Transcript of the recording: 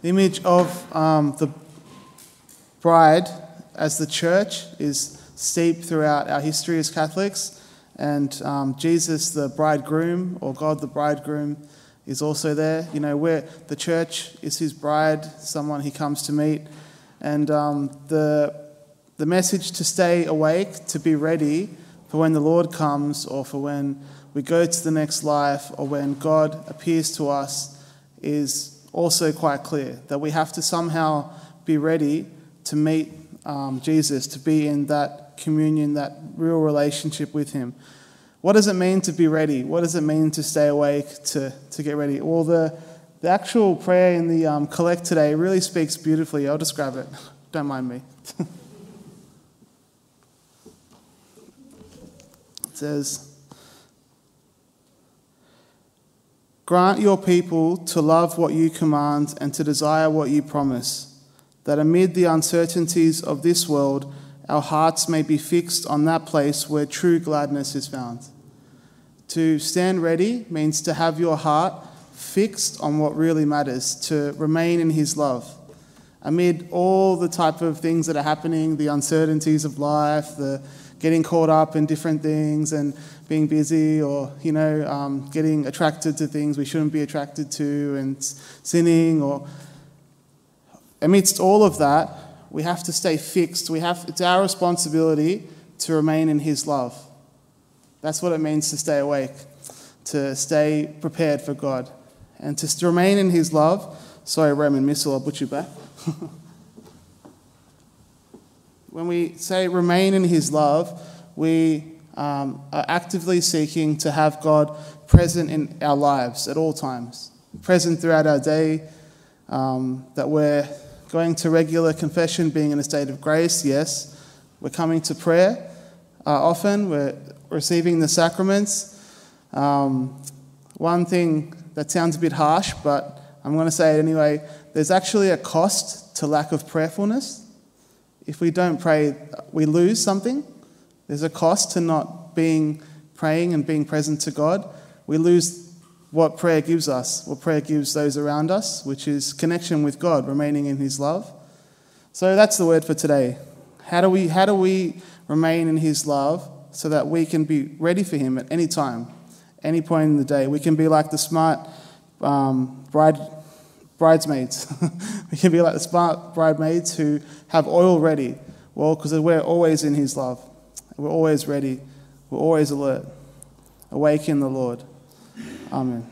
The image of um, the bride as the church is steeped throughout our history as Catholics, and um, Jesus, the bridegroom, or God, the bridegroom, is also there. You know, where the church is his bride, someone he comes to meet, and um, the the message to stay awake, to be ready for when the Lord comes, or for when we go to the next life, or when God appears to us, is also quite clear. That we have to somehow be ready to meet um, Jesus, to be in that communion, that real relationship with Him. What does it mean to be ready? What does it mean to stay awake, to, to get ready? Well, the, the actual prayer in the um, collect today really speaks beautifully. I'll just grab it. Don't mind me. it says, Grant your people to love what you command and to desire what you promise, that amid the uncertainties of this world, our hearts may be fixed on that place where true gladness is found. To stand ready means to have your heart fixed on what really matters, to remain in His love. Amid all the type of things that are happening, the uncertainties of life, the getting caught up in different things and being busy or, you know, um, getting attracted to things we shouldn't be attracted to and sinning or amidst all of that, we have to stay fixed. We have, it's our responsibility to remain in His love. That's what it means to stay awake, to stay prepared for God, and to remain in His love. Sorry, Roman Missal, I'll put you back. when we say remain in His love, we um, are actively seeking to have God present in our lives at all times, present throughout our day, um, that we're going to regular confession, being in a state of grace, yes. We're coming to prayer uh, often, we're receiving the sacraments. Um, one thing that sounds a bit harsh, but I'm going to say it anyway there's actually a cost to lack of prayerfulness. If we don't pray, we lose something. There's a cost to not being praying and being present to God. We lose what prayer gives us, what prayer gives those around us, which is connection with God, remaining in His love. So that's the word for today. How do we, how do we remain in His love so that we can be ready for Him at any time, any point in the day? We can be like the smart um, bride, bridesmaids. we can be like the smart bridesmaids who have oil ready. Well, because we're always in His love. We're always ready. We're always alert. Awake in the Lord. Amen.